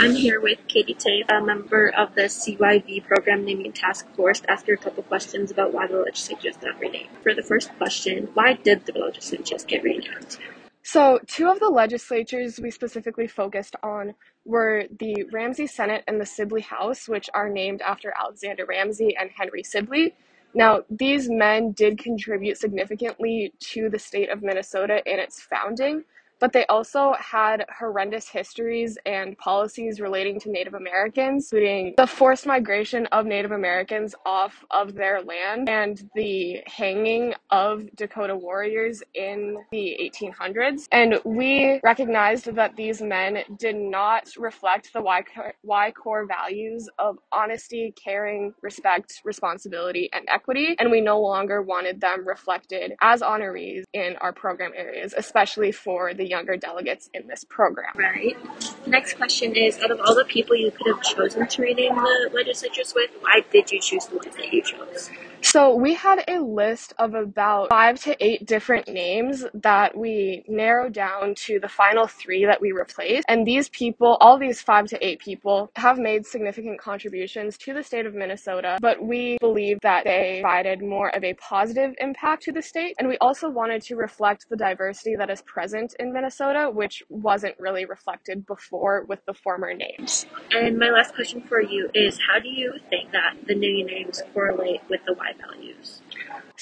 I'm here with Katie Taffe, a member of the CYV program naming task force, to ask her a couple questions about why the legislature legislatures got renamed. For the first question, why did the legislatures get renamed? So, two of the legislatures we specifically focused on were the Ramsey Senate and the Sibley House, which are named after Alexander Ramsey and Henry Sibley. Now, these men did contribute significantly to the state of Minnesota in its founding, but they also had horrendous histories and policies relating to Native Americans, including the forced migration of Native Americans off of their land and the hanging of Dakota warriors in the 1800s. And we recognized that these men did not reflect the Y core values of honesty, caring, respect, responsibility, and equity. And we no longer wanted them reflected as honorees in our program areas, especially for the younger delegates in this program. Right. Next question is out of all the people you could have chosen to rename the legislatures with, why did you choose the ones that you chose? So we had a list of about five to eight different names that we narrowed down to the final three that we replaced. And these people, all these five to eight people, have made significant contributions to the state of Minnesota, but we believe that they provided more of a positive impact to the state. And we also wanted to reflect the diversity that is present in Minnesota, which wasn't really reflected before with the former names. And my last question for you is how do you think that the new names correlate with the Y?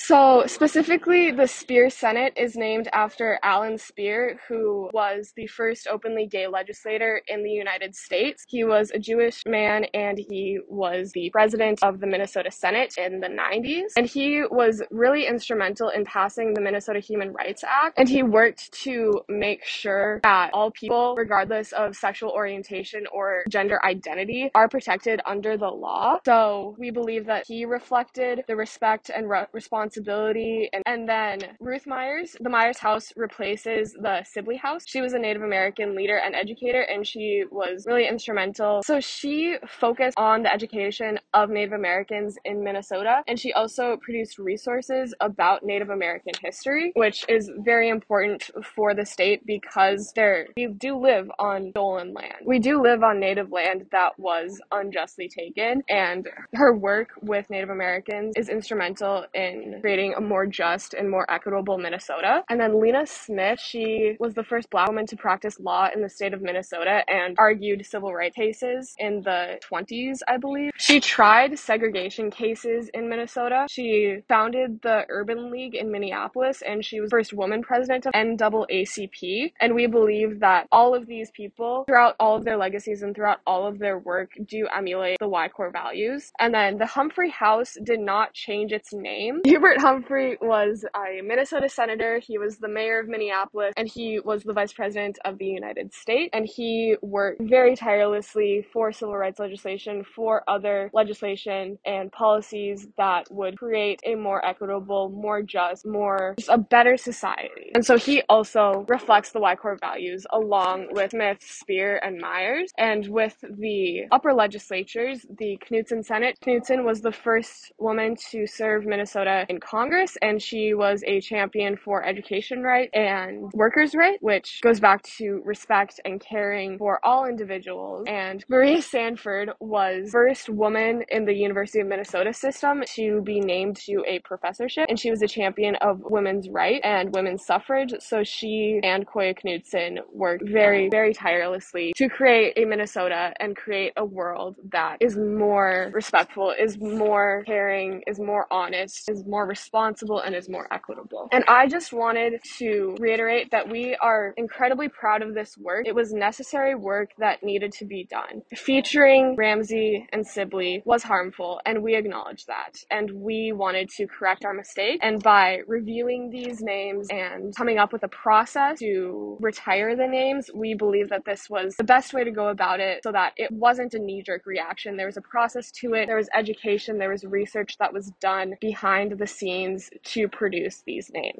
So, specifically, the Spear Senate is named after Allan Spear, who was the first openly gay legislator in the United States. He was a Jewish man and he was the president of the Minnesota Senate in the 90s. And he was really instrumental in passing the Minnesota Human Rights Act. And he worked to make sure that all people, regardless of sexual orientation or gender identity, are protected under the law. So, we believe that he reflected the respect and re- responsibility responsibility. And, and then Ruth Myers, the Myers House replaces the Sibley House. She was a Native American leader and educator, and she was really instrumental. So she focused on the education of Native Americans in Minnesota, and she also produced resources about Native American history, which is very important for the state because there we do live on stolen land. We do live on native land that was unjustly taken, and her work with Native Americans is instrumental in creating a more just and more equitable Minnesota. And then Lena Smith, she was the first black woman to practice law in the state of Minnesota and argued civil rights cases in the 20s, I believe. She tried segregation cases in Minnesota. She founded the Urban League in Minneapolis and she was first woman president of NAACP. And we believe that all of these people, throughout all of their legacies and throughout all of their work, do emulate the Y core values. And then the Humphrey House did not change its name. Hubert Humphrey was a Minnesota senator. He was the mayor of Minneapolis and he was the vice president of the United States. And he worked very tirelessly for civil rights legislation, for other legislation and policies that would create a more equitable, more just, more just a better society. And so he also reflects the Y core values along with Smith, Spear, and Myers. And with the upper legislatures, the Knutson Senate, Knutson was the first woman to serve Minnesota in Congress, and she was a champion for education right and workers' right, which goes back to respect and caring for all individuals. And Maria Sanford was first woman in the University of Minnesota system to be named to a professorship, and she was a champion of women's right and women's suffrage. So she and Coya Knutson worked very, very tirelessly to create a Minnesota and create a world that is more respectful, is more caring, is more honest, is more responsible and is more equitable. And I just wanted to reiterate that we are incredibly proud of this work. It was necessary work that needed to be done. Featuring Ramsey and Sibley was harmful, and we acknowledge that. And we wanted to correct our mistake. And by reviewing these names and coming up with a process to retire the names, we believe that this was the best way to go about it so that it wasn't a knee jerk reaction. There was a process to it, there was education, there was research that was done behind the scenes to produce these names.